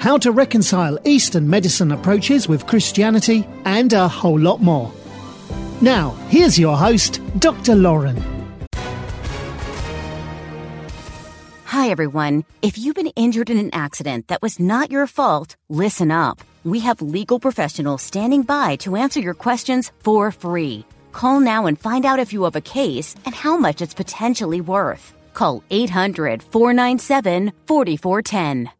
how to reconcile Eastern medicine approaches with Christianity, and a whole lot more. Now, here's your host, Dr. Lauren. Hi, everyone. If you've been injured in an accident that was not your fault, listen up. We have legal professionals standing by to answer your questions for free. Call now and find out if you have a case and how much it's potentially worth. Call 800 497 4410.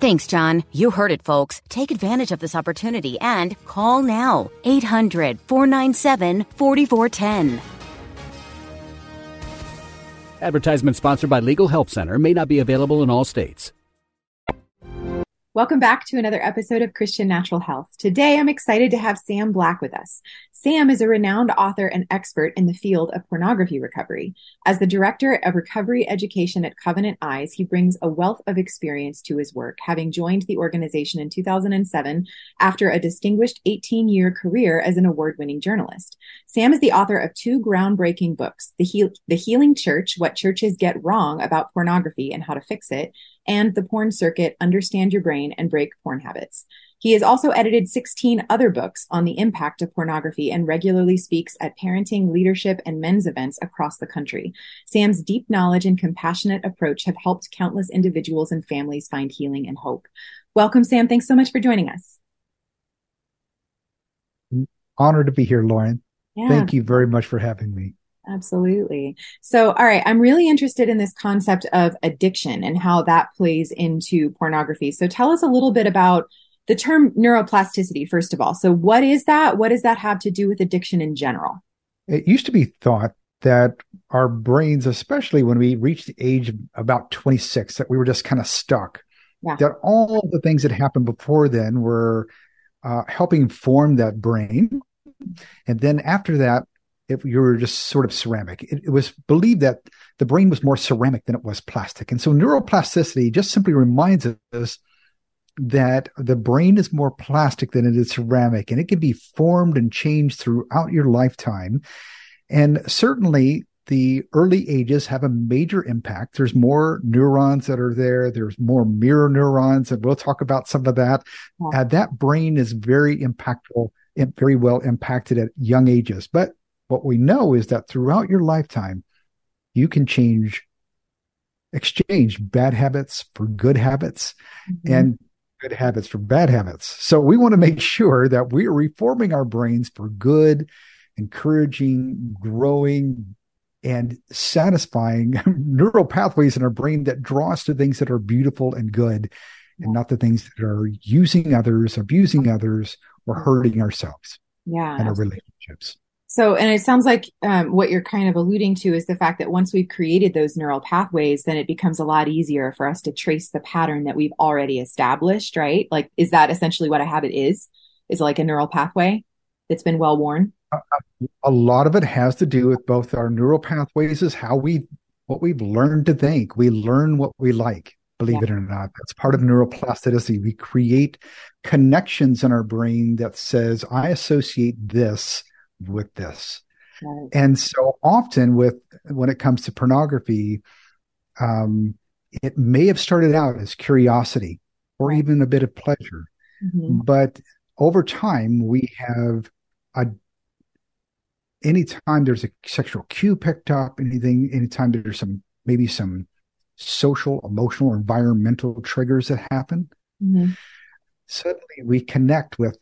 Thanks, John. You heard it, folks. Take advantage of this opportunity and call now. 800 497 4410. Advertisement sponsored by Legal Help Center may not be available in all states. Welcome back to another episode of Christian Natural Health. Today, I'm excited to have Sam Black with us. Sam is a renowned author and expert in the field of pornography recovery. As the director of recovery education at Covenant Eyes, he brings a wealth of experience to his work, having joined the organization in 2007 after a distinguished 18 year career as an award winning journalist. Sam is the author of two groundbreaking books the, Heal- the Healing Church What Churches Get Wrong About Pornography and How to Fix It, and The Porn Circuit Understand Your Brain and Break Porn Habits. He has also edited 16 other books on the impact of pornography and regularly speaks at parenting, leadership, and men's events across the country. Sam's deep knowledge and compassionate approach have helped countless individuals and families find healing and hope. Welcome, Sam. Thanks so much for joining us. Honored to be here, Lauren. Yeah. Thank you very much for having me. Absolutely. So, all right, I'm really interested in this concept of addiction and how that plays into pornography. So, tell us a little bit about the term neuroplasticity, first of all. So, what is that? What does that have to do with addiction in general? It used to be thought that our brains, especially when we reached the age of about 26, that we were just kind of stuck. Yeah. That all the things that happened before then were uh, helping form that brain. And then after that, if you were just sort of ceramic, it, it was believed that the brain was more ceramic than it was plastic. And so neuroplasticity just simply reminds us that the brain is more plastic than it is ceramic and it can be formed and changed throughout your lifetime. And certainly the early ages have a major impact. There's more neurons that are there. There's more mirror neurons, and we'll talk about some of that. Yeah. Uh, that brain is very impactful and very well impacted at young ages. But what we know is that throughout your lifetime, you can change, exchange bad habits for good habits. Mm-hmm. And good habits for bad habits. So we want to make sure that we are reforming our brains for good, encouraging, growing, and satisfying neural pathways in our brain that draw us to things that are beautiful and good and not the things that are using others, abusing others, or hurting ourselves yeah. and our relationships. So, and it sounds like um, what you're kind of alluding to is the fact that once we've created those neural pathways, then it becomes a lot easier for us to trace the pattern that we've already established, right? Like, is that essentially what a habit is? Is like a neural pathway that's been well worn? A lot of it has to do with both our neural pathways, is how we, what we've learned to think. We learn what we like, believe yeah. it or not. That's part of neuroplasticity. We create connections in our brain that says, I associate this with this. Right. And so often with when it comes to pornography, um, it may have started out as curiosity or even a bit of pleasure. Mm-hmm. But over time, we have a anytime there's a sexual cue picked up, anything, anytime there's some maybe some social, emotional, environmental triggers that happen, mm-hmm. suddenly we connect with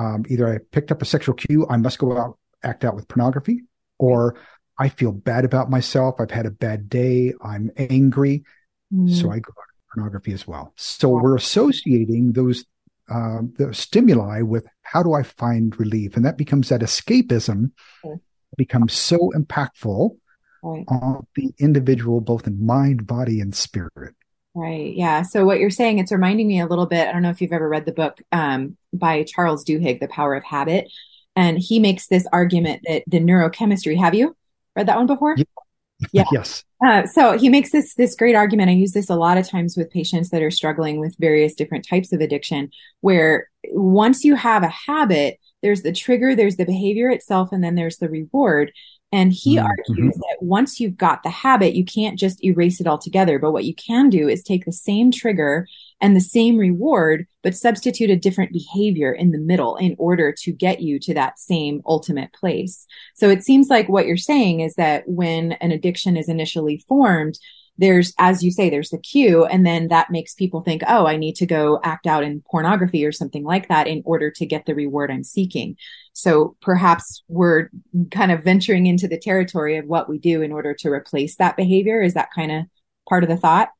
um, either I picked up a sexual cue, I must go out, act out with pornography, or I feel bad about myself. I've had a bad day. I'm angry. Mm. So I go to pornography as well. So we're associating those uh, the stimuli with how do I find relief, and that becomes that escapism mm. becomes so impactful right. on the individual, both in mind, body, and spirit. Right. Yeah. So what you're saying, it's reminding me a little bit. I don't know if you've ever read the book um, by Charles Duhigg, The Power of Habit, and he makes this argument that the neurochemistry. Have you read that one before? Yeah. yeah. yes. Uh, so he makes this this great argument. I use this a lot of times with patients that are struggling with various different types of addiction, where once you have a habit, there's the trigger, there's the behavior itself, and then there's the reward. And he mm-hmm. argues that once you've got the habit, you can't just erase it altogether. But what you can do is take the same trigger and the same reward, but substitute a different behavior in the middle in order to get you to that same ultimate place. So it seems like what you're saying is that when an addiction is initially formed, there's, as you say, there's the cue. And then that makes people think, oh, I need to go act out in pornography or something like that in order to get the reward I'm seeking. So perhaps we're kind of venturing into the territory of what we do in order to replace that behavior. Is that kind of part of the thought?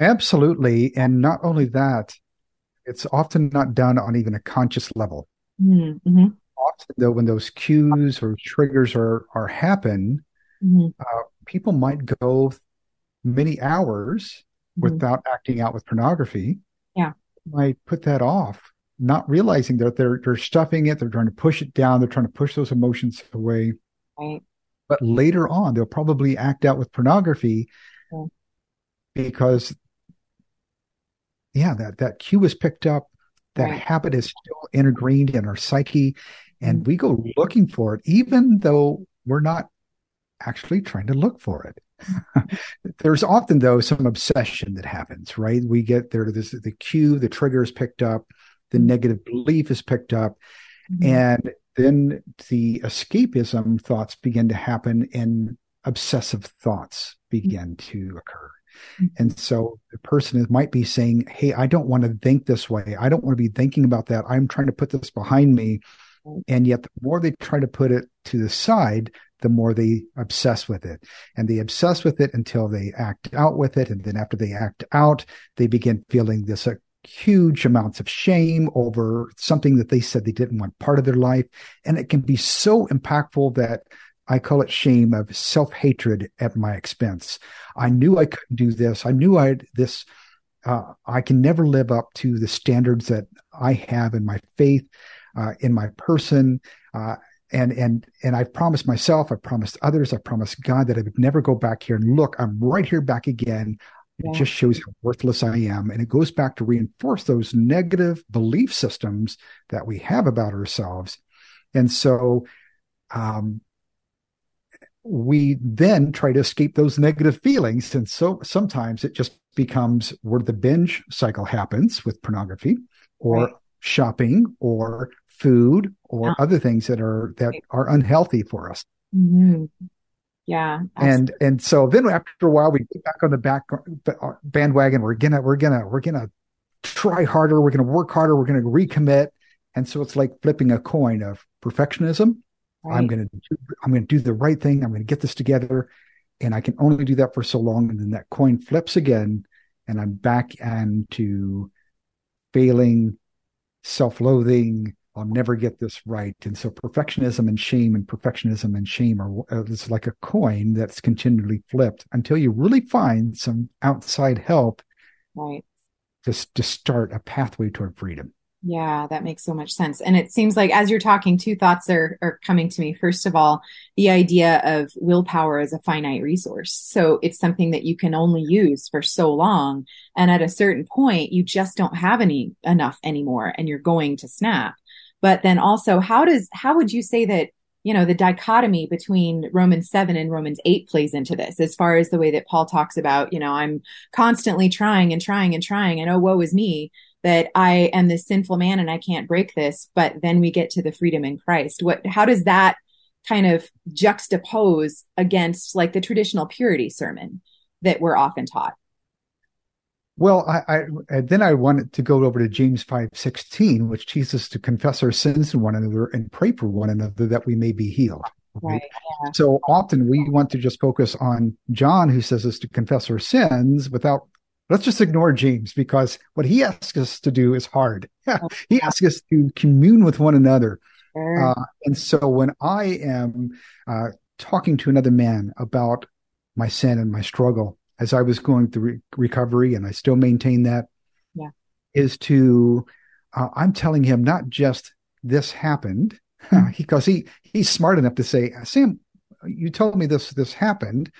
Absolutely. And not only that, it's often not done on even a conscious level. Mm-hmm. Often, though, when those cues or triggers are are happen, mm-hmm. uh, people might go many hours mm-hmm. without acting out with pornography. Yeah. Might put that off, not realizing that they're they're stuffing it, they're trying to push it down, they're trying to push those emotions away. Right. But later on, they'll probably act out with pornography yeah. because yeah, that that cue is picked up, that right. habit is still ingrained in our psyche, and mm-hmm. we go looking for it, even though we're not actually trying to look for it. There's often though some obsession that happens, right? We get there this the cue, the trigger is picked up, the negative belief is picked up, mm-hmm. and then the escapism thoughts begin to happen and obsessive thoughts begin mm-hmm. to occur. Mm-hmm. And so the person is, might be saying, Hey, I don't want to think this way. I don't want to be thinking about that. I'm trying to put this behind me. And yet, the more they try to put it to the side, the more they obsess with it. And they obsess with it until they act out with it. And then after they act out, they begin feeling this huge amounts of shame over something that they said they didn't want part of their life. And it can be so impactful that I call it shame of self hatred at my expense. I knew I couldn't do this. I knew I this. Uh, I can never live up to the standards that I have in my faith, uh, in my person, uh, and and and I've promised myself, I've promised others, I've promised God that I would never go back here. And look, I'm right here back again. Yeah. It just shows how worthless I am, and it goes back to reinforce those negative belief systems that we have about ourselves. And so, um, we then try to escape those negative feelings. And so sometimes it just becomes where the binge cycle happens with pornography or right. shopping or food or yeah. other things that are that are unhealthy for us. Mm-hmm. Yeah. Absolutely. And and so then after a while we get back on the back uh, bandwagon. We're gonna we're gonna we're gonna try harder. We're gonna work harder. We're gonna recommit. And so it's like flipping a coin of perfectionism Right. I'm going to do, I'm to do the right thing. I'm going to get this together, and I can only do that for so long. And then that coin flips again, and I'm back into failing, self-loathing. I'll never get this right. And so perfectionism and shame and perfectionism and shame are uh, it's like a coin that's continually flipped until you really find some outside help, right? Just to start a pathway toward freedom. Yeah, that makes so much sense. And it seems like as you're talking, two thoughts are, are coming to me. First of all, the idea of willpower as a finite resource. So it's something that you can only use for so long. And at a certain point, you just don't have any enough anymore and you're going to snap. But then also, how does, how would you say that you know, the dichotomy between Romans 7 and Romans 8 plays into this as far as the way that Paul talks about, you know, I'm constantly trying and trying and trying and oh, woe is me that I am this sinful man and I can't break this, but then we get to the freedom in Christ. What, how does that kind of juxtapose against like the traditional purity sermon that we're often taught? Well, I, I then I wanted to go over to James five sixteen, which teaches us to confess our sins to one another and pray for one another that we may be healed. Right. Yeah. So often we want to just focus on John, who says us to confess our sins without, let's just ignore James because what he asks us to do is hard. He asks us to commune with one another. Sure. Uh, and so when I am uh, talking to another man about my sin and my struggle as I was going through re- recovery, and I still maintain that, yeah. is to, uh, I'm telling him not just this happened, because he he's smart enough to say, Sam, you told me this this happened.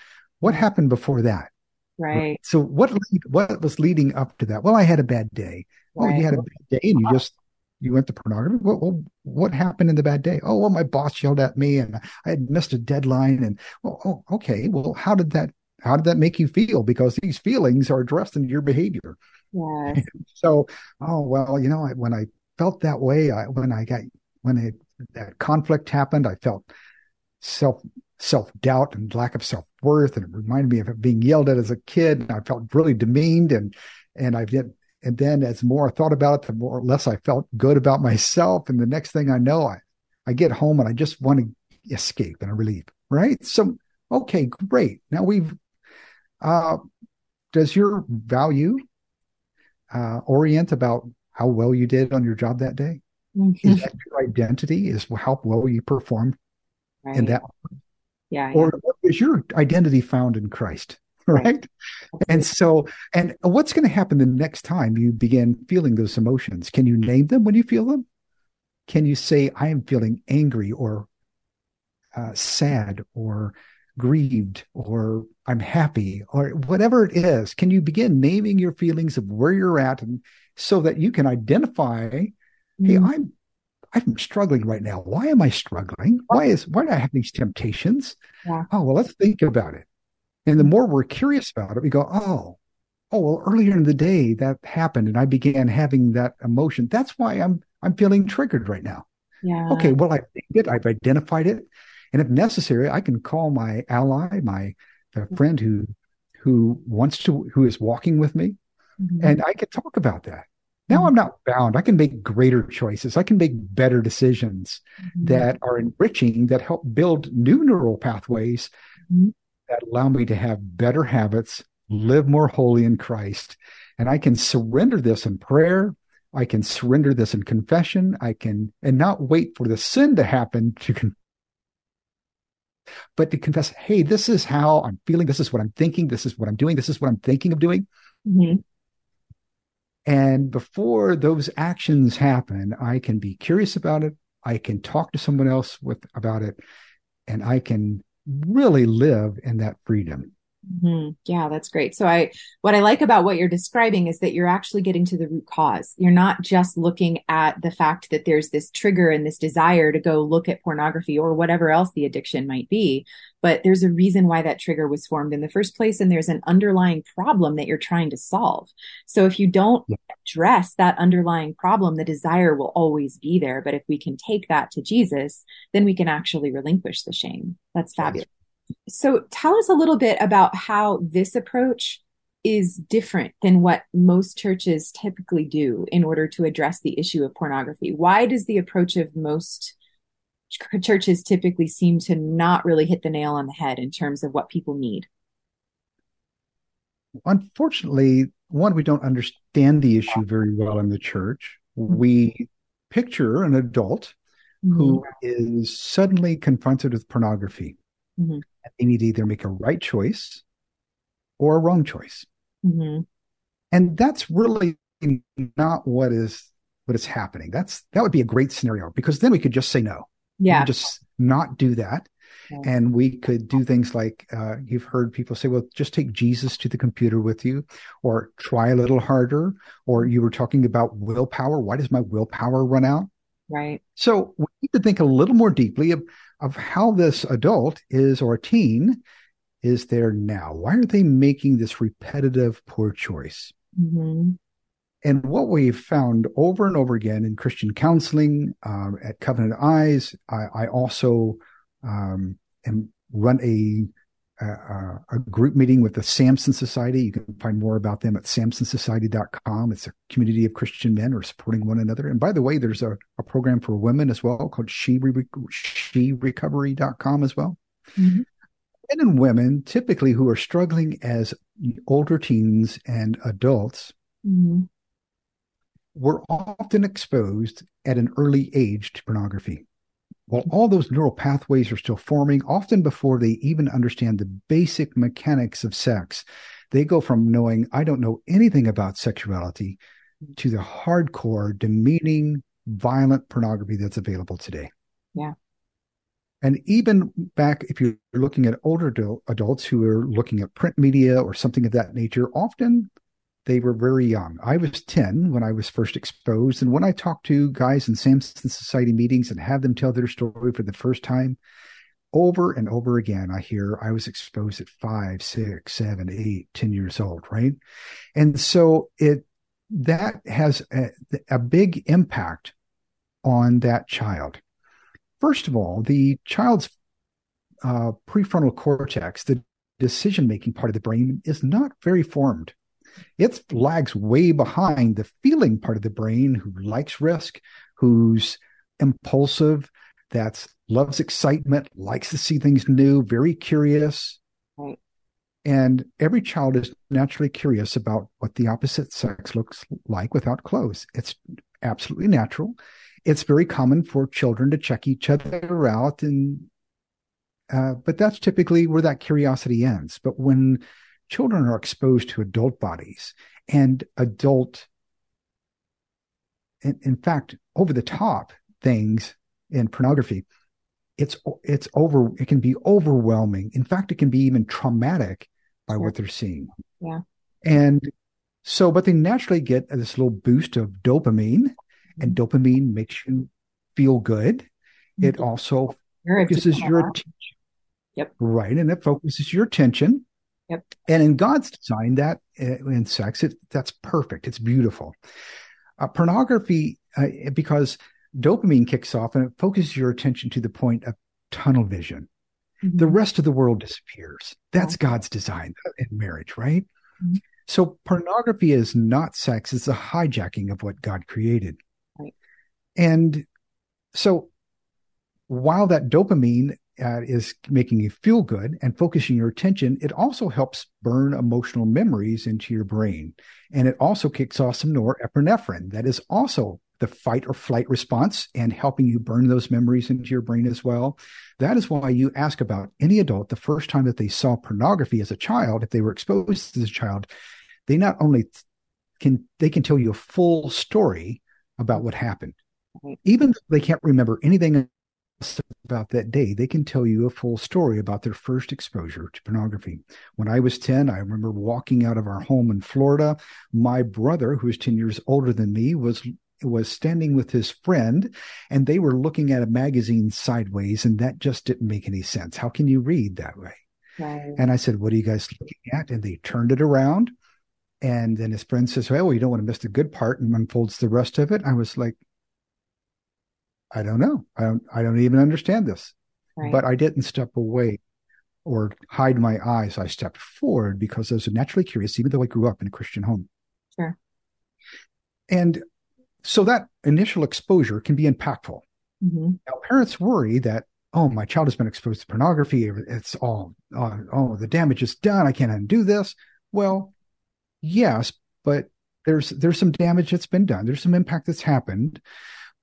What happened before that? Right. So what what was leading up to that? Well, I had a bad day. Right. Oh, you had a bad day, and you just you went to pornography. What, what, what happened in the bad day? Oh, well, my boss yelled at me, and I had missed a deadline. And well, oh, okay. Well, how did that how did that make you feel? Because these feelings are addressed in your behavior. Yes. so, oh well, you know, when I felt that way, I, when I got when it that conflict happened, I felt self self doubt and lack of self worth, and it reminded me of being yelled at as a kid. And I felt really demeaned, and and I did. And then, as more I thought about it, the more less I felt good about myself. And the next thing I know, I I get home and I just want to escape and a relief. Right. So okay, great. Now we've. Uh, does your value uh, orient about how well you did on your job that day? Mm-hmm. Is that your identity? Is how well you performed right. in that? Yeah. Or yeah. is your identity found in Christ? Right. right. And so, and what's going to happen the next time you begin feeling those emotions? Can you name them when you feel them? Can you say, I am feeling angry or uh, sad or grieved or I'm happy or whatever it is? Can you begin naming your feelings of where you're at and so that you can identify Hey, mm-hmm. I'm I'm struggling right now. Why am I struggling? Why is why do I have these temptations? Yeah. Oh, well, let's think about it. And the more we're curious about it, we go, oh, oh, well, earlier in the day that happened and I began having that emotion. That's why I'm I'm feeling triggered right now. Yeah. Okay, well, I've it, I've identified it. And if necessary, I can call my ally, my friend who who wants to who is walking with me, mm-hmm. and I can talk about that. Now mm-hmm. I'm not bound. I can make greater choices. I can make better decisions mm-hmm. that are enriching, that help build new neural pathways mm-hmm. that allow me to have better habits, live more holy in Christ. And I can surrender this in prayer. I can surrender this in confession. I can, and not wait for the sin to happen to but to confess, hey, this is how I'm feeling. This is what I'm thinking. This is what I'm doing. This is what I'm thinking of doing. Mm-hmm. And before those actions happen, I can be curious about it. I can talk to someone else with about it, and I can really live in that freedom. Mm-hmm. Yeah, that's great. So I, what I like about what you're describing is that you're actually getting to the root cause. You're not just looking at the fact that there's this trigger and this desire to go look at pornography or whatever else the addiction might be, but there's a reason why that trigger was formed in the first place. And there's an underlying problem that you're trying to solve. So if you don't yeah. address that underlying problem, the desire will always be there. But if we can take that to Jesus, then we can actually relinquish the shame. That's fabulous. So tell us a little bit about how this approach is different than what most churches typically do in order to address the issue of pornography. Why does the approach of most churches typically seem to not really hit the nail on the head in terms of what people need? Unfortunately, one, we don't understand the issue very well in the church. Mm-hmm. We picture an adult mm-hmm. who is suddenly confronted with pornography. Mm-hmm they need to either make a right choice or a wrong choice. Mm-hmm. And that's really not what is what is happening. That's that would be a great scenario because then we could just say no. Yeah. Just not do that. And we could do things like uh, you've heard people say, well, just take Jesus to the computer with you, or try a little harder. Or you were talking about willpower. Why does my willpower run out? Right. So we need to think a little more deeply of, of how this adult is or teen is there now. Why are they making this repetitive poor choice? Mm-hmm. And what we've found over and over again in Christian counseling um, at Covenant Eyes, I, I also um, am, run a a, a, group meeting with the Samson Society. You can find more about them at samsonsociety.com. It's a community of Christian men who are supporting one another. And by the way, there's a, a program for women as well called she, sherecovery.com as well. Mm-hmm. Men and women typically who are struggling as older teens and adults mm-hmm. were often exposed at an early age to pornography. While all those neural pathways are still forming, often before they even understand the basic mechanics of sex, they go from knowing, I don't know anything about sexuality, to the hardcore, demeaning, violent pornography that's available today. Yeah. And even back, if you're looking at older adults who are looking at print media or something of that nature, often they were very young. I was 10 when I was first exposed. And when I talk to guys in Samson Society meetings and have them tell their story for the first time, over and over again, I hear I was exposed at five, six, seven, eight, ten years old, right? And so it that has a, a big impact on that child. First of all, the child's uh, prefrontal cortex, the decision making part of the brain, is not very formed. It lags way behind the feeling part of the brain who likes risk, who's impulsive, that loves excitement, likes to see things new, very curious. Right. And every child is naturally curious about what the opposite sex looks like without clothes. It's absolutely natural. It's very common for children to check each other out and uh, but that's typically where that curiosity ends. But when children are exposed to adult bodies and adult, in, in fact, over the top things in pornography, it's it's over. It can be overwhelming. In fact, it can be even traumatic by sure. what they're seeing. Yeah, and so, but they naturally get this little boost of dopamine, and mm-hmm. dopamine makes you feel good. It mm-hmm. also focuses your attention. Yep. Right. And it focuses your attention. Yep. And in God's design, that uh, in sex, it, that's perfect. It's beautiful. Uh, pornography, uh, because dopamine kicks off and it focuses your attention to the point of tunnel vision. Mm-hmm. The rest of the world disappears. That's God's design in marriage, right? Mm-hmm. So pornography is not sex, it's a hijacking of what God created. Right. And so while that dopamine uh, is making you feel good and focusing your attention, it also helps burn emotional memories into your brain. And it also kicks off some norepinephrine that is also the fight or flight response and helping you burn those memories into your brain as well. That is why you ask about any adult the first time that they saw pornography as a child, if they were exposed as a child, they not only can they can tell you a full story about what happened. Even though they can't remember anything about that day, they can tell you a full story about their first exposure to pornography. When I was 10, I remember walking out of our home in Florida. My brother, who was 10 years older than me, was was standing with his friend and they were looking at a magazine sideways and that just didn't make any sense. How can you read that way? Right. And I said, What are you guys looking at? And they turned it around. And then his friend says, Well, you don't want to miss the good part and unfolds the rest of it. I was like, I don't know. I don't I don't even understand this. Right. But I didn't step away or hide my eyes. I stepped forward because I was naturally curious, even though I grew up in a Christian home. Sure. And so that initial exposure can be impactful. Mm-hmm. Now, parents worry that, oh, my child has been exposed to pornography. It's all, oh, oh, the damage is done. I can't undo this. Well, yes, but there's there's some damage that's been done. There's some impact that's happened.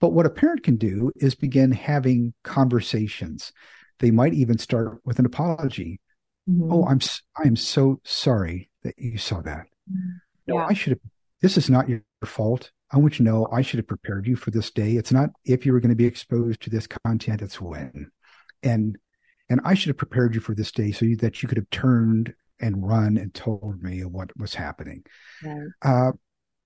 But what a parent can do is begin having conversations. They might even start with an apology. Mm-hmm. Oh, I'm I'm so sorry that you saw that. No, yeah. I should have. This is not your fault. I want you to know I should have prepared you for this day. It's not if you were going to be exposed to this content, it's when. And and I should have prepared you for this day so you, that you could have turned and run and told me what was happening. Right. Uh,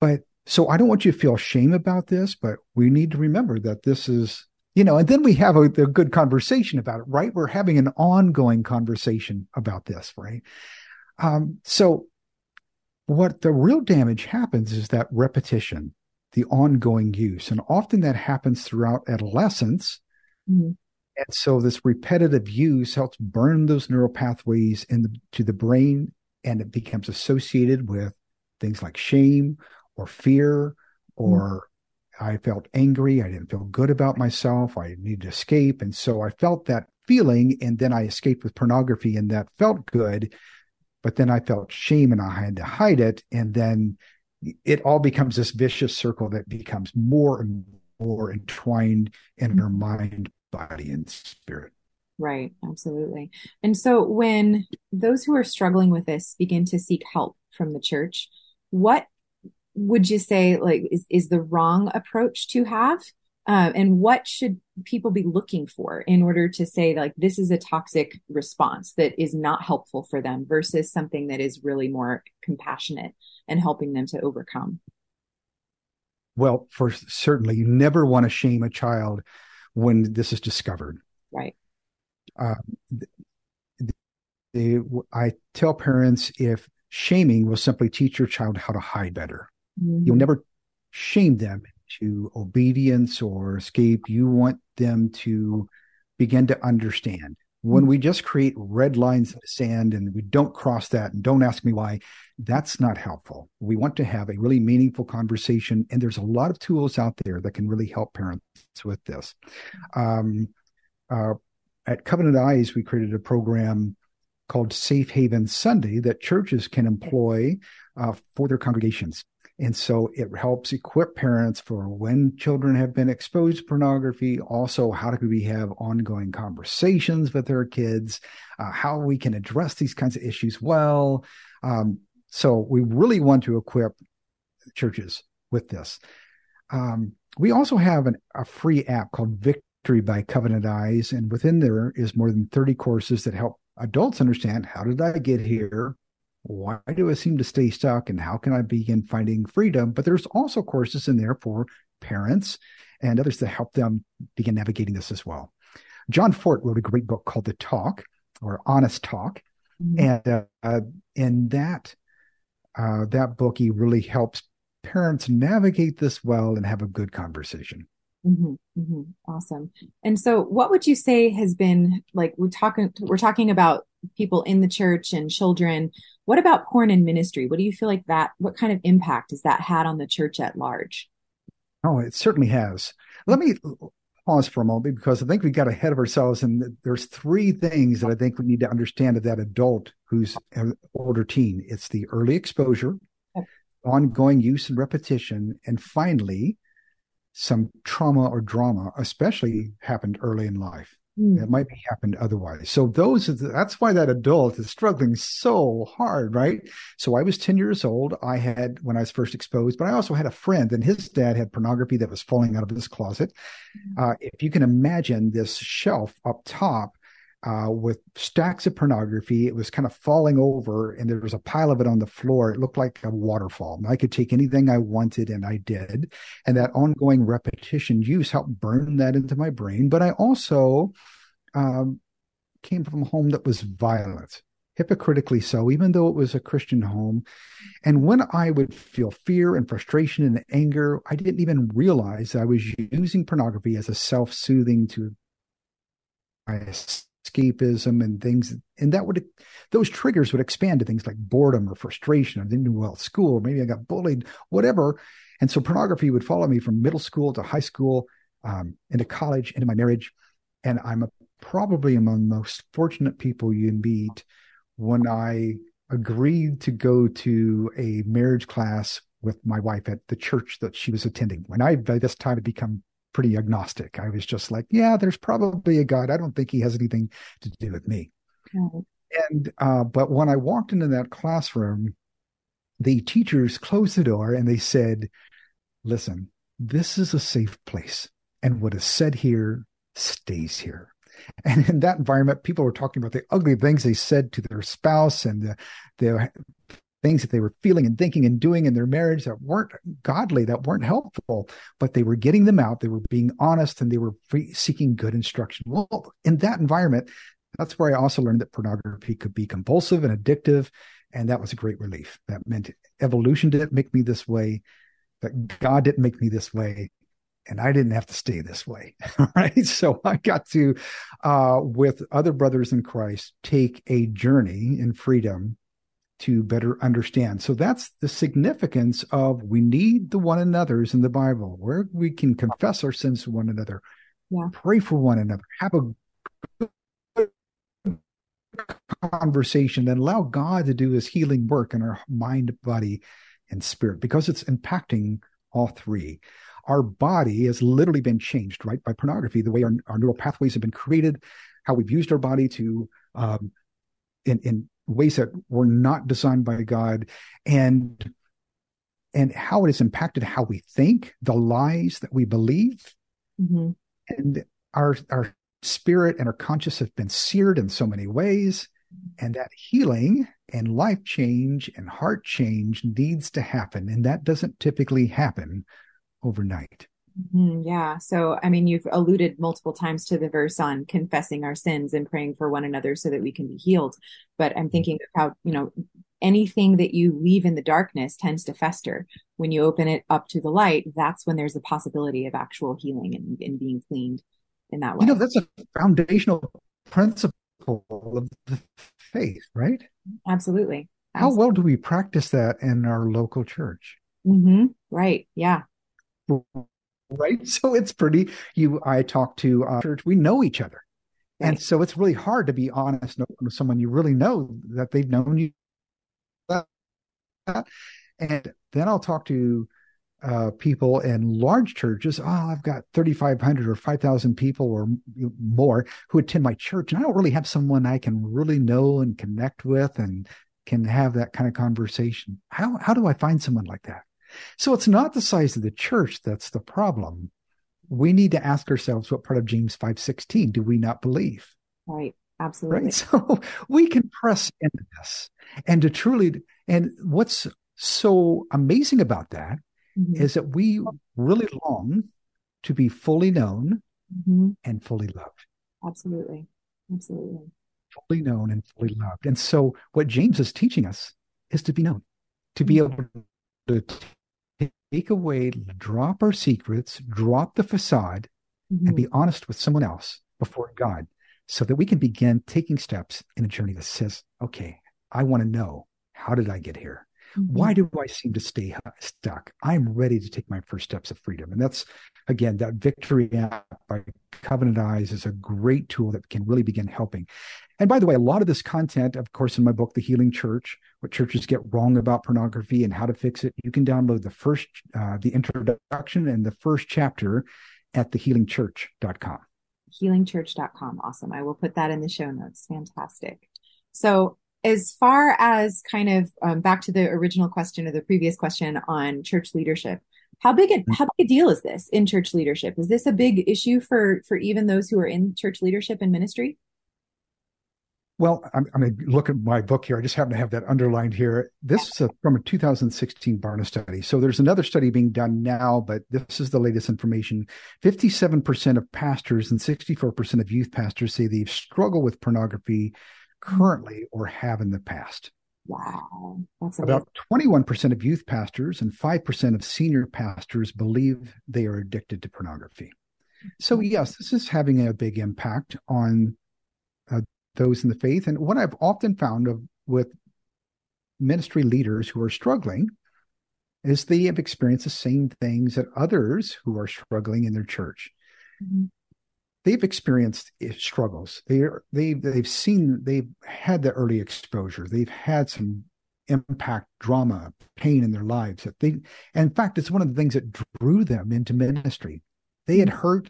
but so I don't want you to feel shame about this, but we need to remember that this is, you know, and then we have a, a good conversation about it, right? We're having an ongoing conversation about this, right? Um, so what the real damage happens is that repetition, the ongoing use. And often that happens throughout adolescence. Mm-hmm. And so this repetitive use helps burn those neural pathways into the brain, and it becomes associated with things like shame or fear or mm. I felt angry. I didn't feel good about myself. I needed to escape. And so I felt that feeling, and then I escaped with pornography, and that felt good. But then I felt shame and I had to hide it. And then it all becomes this vicious circle that becomes more and more entwined in our mind, body, and spirit. Right, absolutely. And so when those who are struggling with this begin to seek help from the church, what would you say like is, is the wrong approach to have? Uh, and what should people be looking for in order to say like this is a toxic response that is not helpful for them versus something that is really more compassionate and helping them to overcome? Well, for certainly, you never want to shame a child when this is discovered. Right. Uh, I tell parents if shaming will simply teach your child how to hide better. Mm-hmm. You'll never shame them to obedience or escape. You want them to begin to understand. When mm-hmm. we just create red lines in the sand and we don't cross that and don't ask me why, that's not helpful. We want to have a really meaningful conversation, and there's a lot of tools out there that can really help parents with this. Um, uh, at Covenant Eyes, we created a program called Safe Haven Sunday that churches can employ uh, for their congregations. And so it helps equip parents for when children have been exposed to pornography, also how do we have ongoing conversations with their kids, uh, how we can address these kinds of issues well. Um, so we really want to equip churches with this. Um, we also have an, a free app called Victory by Covenant Eyes, and within there is more than 30 courses that help adults understand how did I get here? Why do I seem to stay stuck? And how can I begin finding freedom? But there's also courses in there for parents and others to help them begin navigating this as well. John Fort wrote a great book called The Talk or Honest Talk. Mm-hmm. And uh, in that uh, that bookie really helps parents navigate this well and have a good conversation. Mm-hmm, mm-hmm. Awesome. And so, what would you say has been like? We're talking. We're talking about people in the church and children. What about porn and ministry? What do you feel like that? What kind of impact has that had on the church at large? Oh, it certainly has. Let me pause for a moment because I think we got ahead of ourselves, and there's three things that I think we need to understand of that adult who's an older teen. It's the early exposure, ongoing use and repetition, and finally, some trauma or drama, especially happened early in life. Mm. It might be happened otherwise. So those that's why that adult is struggling so hard, right? So I was 10 years old. I had when I was first exposed, but I also had a friend and his dad had pornography that was falling out of his closet. Mm. Uh, if you can imagine this shelf up top uh, with stacks of pornography. It was kind of falling over, and there was a pile of it on the floor. It looked like a waterfall. I could take anything I wanted, and I did. And that ongoing repetition use helped burn that into my brain. But I also um, came from a home that was violent, hypocritically so, even though it was a Christian home. And when I would feel fear and frustration and anger, I didn't even realize I was using pornography as a self soothing to escapism and things and that would those triggers would expand to things like boredom or frustration i didn't do well at school maybe i got bullied whatever. And so pornography would follow me from middle school to high school um, into college into my marriage. And i'm a, probably among the most fortunate people you meet when i agreed to go to a marriage class with my wife at the church that she was attending. When i by this time had become pretty agnostic. I was just like, yeah, there's probably a God. I don't think he has anything to do with me. And uh, but when I walked into that classroom, the teachers closed the door and they said, "Listen, this is a safe place, and what is said here stays here." And in that environment, people were talking about the ugly things they said to their spouse and the, the things that they were feeling and thinking and doing in their marriage that weren't godly, that weren't helpful, but they were getting them out. They were being honest and they were seeking good instruction. Well, in that environment, that's where I also learned that pornography could be compulsive and addictive. And that was a great relief. That meant evolution didn't make me this way, that God didn't make me this way. and I didn't have to stay this way. right. So I got to, uh, with other brothers in Christ, take a journey in freedom to better understand. So that's the significance of we need the one another's in the Bible where we can confess our sins to one another, yeah. pray for one another, have a conversation, and allow God to do his healing work in our mind, body, and spirit because it's impacting all three our body has literally been changed, right, by pornography, the way our, our neural pathways have been created, how we've used our body to, um, in, in ways that were not designed by God, and and how it has impacted how we think, the lies that we believe, mm-hmm. and our our spirit and our conscious have been seared in so many ways, and that healing and life change and heart change needs to happen, and that doesn't typically happen overnight. Mm-hmm, yeah. So, I mean, you've alluded multiple times to the verse on confessing our sins and praying for one another so that we can be healed. But I'm mm-hmm. thinking of how, you know, anything that you leave in the darkness tends to fester. When you open it up to the light, that's when there's a possibility of actual healing and, and being cleaned in that way. You know, that's a foundational principle of the faith, right? Absolutely. Absolutely. How well do we practice that in our local church? Mm-hmm. Right. Yeah right so it's pretty you i talk to uh, church we know each other right. and so it's really hard to be honest with someone you really know that they've known you and then i'll talk to uh, people in large churches. Oh, I've got 3,500 or 5,000 people or more who attend my church, and I don't really have someone I can really know and connect with and can have that kind of conversation. How how do I find someone like that? So it's not the size of the church that's the problem. We need to ask ourselves what part of James 5:16 do we not believe? Right. Absolutely. Right. So we can press into this and to truly and what's so amazing about that mm-hmm. is that we really long to be fully known mm-hmm. and fully loved. Absolutely. Absolutely. Fully known and fully loved. And so what James is teaching us is to be known, to be mm-hmm. able to take away, drop our secrets, drop the facade, mm-hmm. and be mm-hmm. honest with someone else before God so that we can begin taking steps in a journey that says, okay, I want to know how did I get here? Mm-hmm. Why do I seem to stay stuck? I'm ready to take my first steps of freedom. And that's, again, that victory app by Covenant Eyes is a great tool that can really begin helping. And by the way, a lot of this content, of course, in my book, The Healing Church, what churches get wrong about pornography and how to fix it, you can download the first, uh, the introduction and the first chapter at thehealingchurch.com. Healingchurch.com. Awesome. I will put that in the show notes. Fantastic. So as far as kind of um, back to the original question or the previous question on church leadership, how big a how big a deal is this in church leadership? Is this a big issue for for even those who are in church leadership and ministry? Well, I'm, I'm going to look at my book here. I just happen to have that underlined here. This is a, from a 2016 Barna study. So there's another study being done now, but this is the latest information. 57% of pastors and 64% of youth pastors say they've struggled with pornography currently or have in the past. Wow. That's About 21% of youth pastors and 5% of senior pastors believe they are addicted to pornography. So, hmm. yes, this is having a big impact on those in the faith. And what I've often found of, with ministry leaders who are struggling is they have experienced the same things that others who are struggling in their church. Mm-hmm they've experienced struggles. They are, they they've seen they've had the early exposure. They've had some impact, drama, pain in their lives. That they, in fact, it's one of the things that drew them into ministry. They had heard,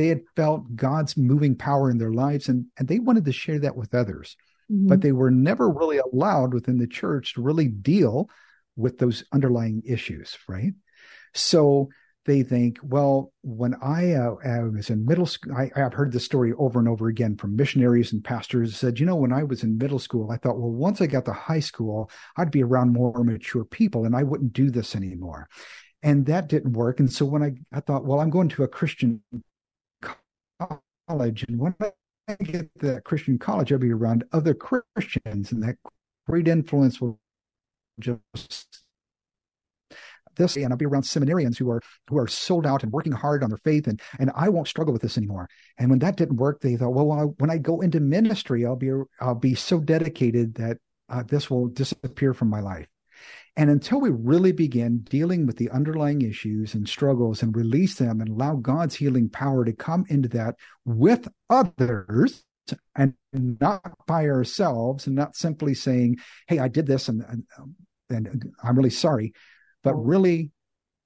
they had felt God's moving power in their lives, and and they wanted to share that with others. Mm-hmm. But they were never really allowed within the church to really deal with those underlying issues, right? So they think, well, when I, uh, I was in middle school, I, have heard this story over and over again from missionaries and pastors said, you know, when I was in middle school, I thought, well, once I got to high school, I'd be around more mature people and I wouldn't do this anymore. And that didn't work. And so when I, I thought, well, I'm going to a Christian college. And when I get to that Christian college, I'll be around other Christians and that great influence will just this and I'll be around seminarians who are who are sold out and working hard on their faith and and I won't struggle with this anymore. And when that didn't work, they thought, well, when I, when I go into ministry, I'll be I'll be so dedicated that uh, this will disappear from my life. And until we really begin dealing with the underlying issues and struggles and release them and allow God's healing power to come into that with others and not by ourselves and not simply saying, Hey, I did this and, and, and I'm really sorry, but really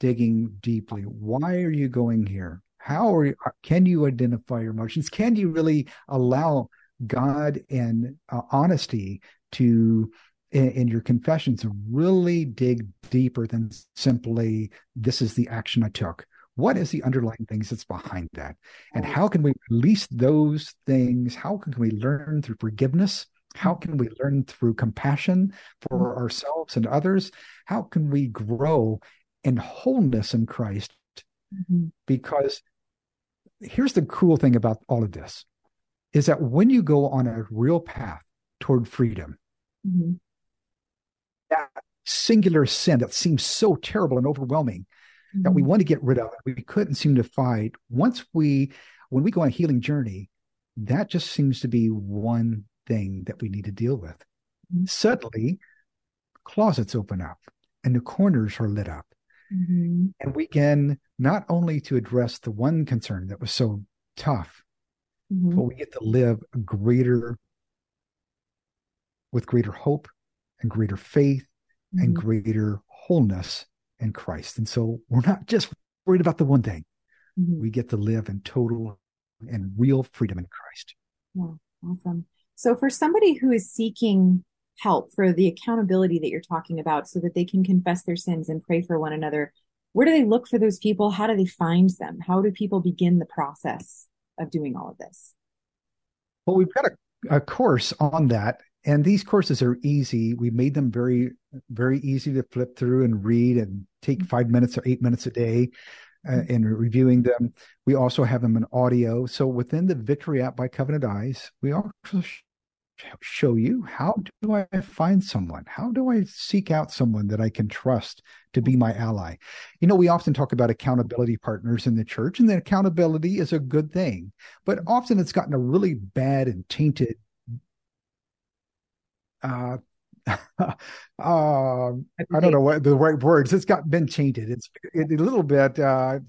digging deeply. Why are you going here? How are you, can you identify your emotions? Can you really allow God and uh, honesty to in, in, your confessions really dig deeper than simply this is the action I took. What is the underlying things that's behind that? And how can we release those things? How can we learn through forgiveness? How can we learn through compassion for mm-hmm. ourselves and others? How can we grow in wholeness in Christ? Mm-hmm. Because here's the cool thing about all of this is that when you go on a real path toward freedom, mm-hmm. That singular sin that seems so terrible and overwhelming mm-hmm. that we mm-hmm. want to get rid of, we couldn't seem to fight. Once we, when we go on a healing journey, that just seems to be one thing that we need to deal with. Mm-hmm. Suddenly, closets open up and the corners are lit up. Mm-hmm. And we can not only to address the one concern that was so tough, mm-hmm. but we get to live greater with greater hope and greater faith mm-hmm. and greater wholeness in Christ. And so we're not just worried about the one thing. Mm-hmm. We get to live in total and real freedom in Christ. Yeah, awesome. So for somebody who is seeking help for the accountability that you're talking about so that they can confess their sins and pray for one another, where do they look for those people? How do they find them? How do people begin the process of doing all of this? Well, we've got a, a course on that. And these courses are easy. We made them very, very easy to flip through and read and take mm-hmm. five minutes or eight minutes a day uh, in reviewing them. We also have them in audio. So within the Victory app by Covenant Eyes, we also show you how do I find someone? How do I seek out someone that I can trust to be my ally? You know, we often talk about accountability partners in the church, and that accountability is a good thing, but often it's gotten a really bad and tainted uh, uh, I don't know what the right words. It's got been tainted. It's it, a little bit uh,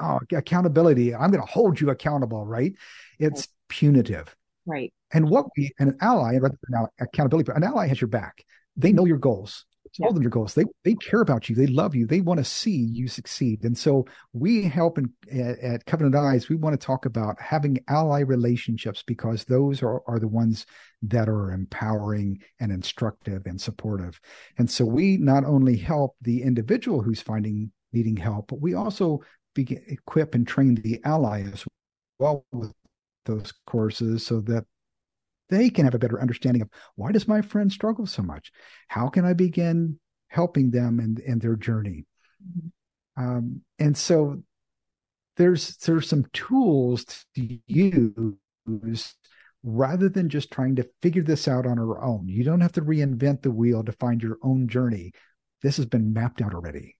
oh, accountability. I'm going to hold you accountable, right? It's right. punitive. Right. And what we, an ally, rather than accountability, but an ally has your back. They know your goals. Tell yeah. them your goals. They they care about you. They love you. They want to see you succeed. And so we help in, at, at Covenant Eyes. We want to talk about having ally relationships because those are, are the ones that are empowering and instructive and supportive. And so we not only help the individual who's finding needing help, but we also begin, equip and train the ally as well with those courses so that they can have a better understanding of why does my friend struggle so much? How can i begin helping them in, in their journey? Mm-hmm. um, and so there's there's some tools to use rather than just trying to figure this out on our own. You don't have to reinvent the wheel to find your own journey. This has been mapped out already.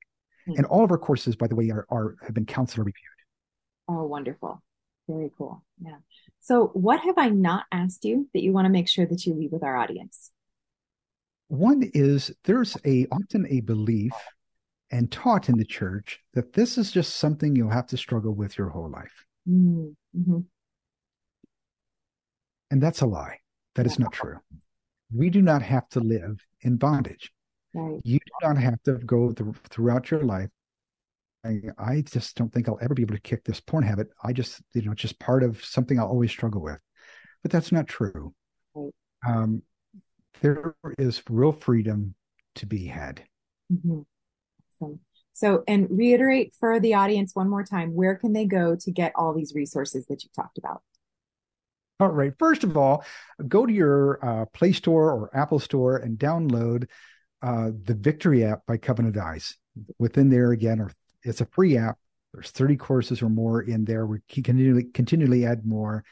Mm-hmm. and all of our courses by the way are, are have been counselor reviewed oh wonderful very cool. Yeah. So, what have I not asked you that you want to make sure that you leave with our audience? One is there's a often a belief and taught in the church that this is just something you'll have to struggle with your whole life. Mm-hmm. And that's a lie. That is not true. We do not have to live in bondage. Right. You do not have to go th- throughout your life I, just don't think I'll ever be able to kick this porn habit. I just, you know, it's just part of something I'll always struggle with. But that's not true. Um, there is real freedom to be had. Mm-hmm. Awesome. So, and reiterate for the audience one more time where can they go to get all these resources that you talked about? All right. First of all, go to your uh, Play Store or Apple Store and download uh, the Victory app by Covenant Eyes. Within there, again, are it's a free app. There's 30 courses or more in there. We continually continually add more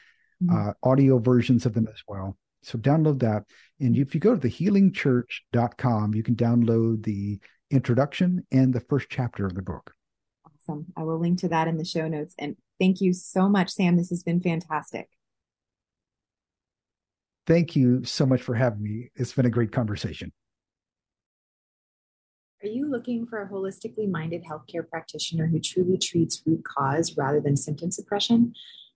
mm-hmm. uh, audio versions of them as well. So download that. And if you go to the healingchurch.com, you can download the introduction and the first chapter of the book. Awesome. I will link to that in the show notes. And thank you so much, Sam. This has been fantastic. Thank you so much for having me. It's been a great conversation. Are you looking for a holistically minded healthcare practitioner who truly treats root cause rather than symptom suppression?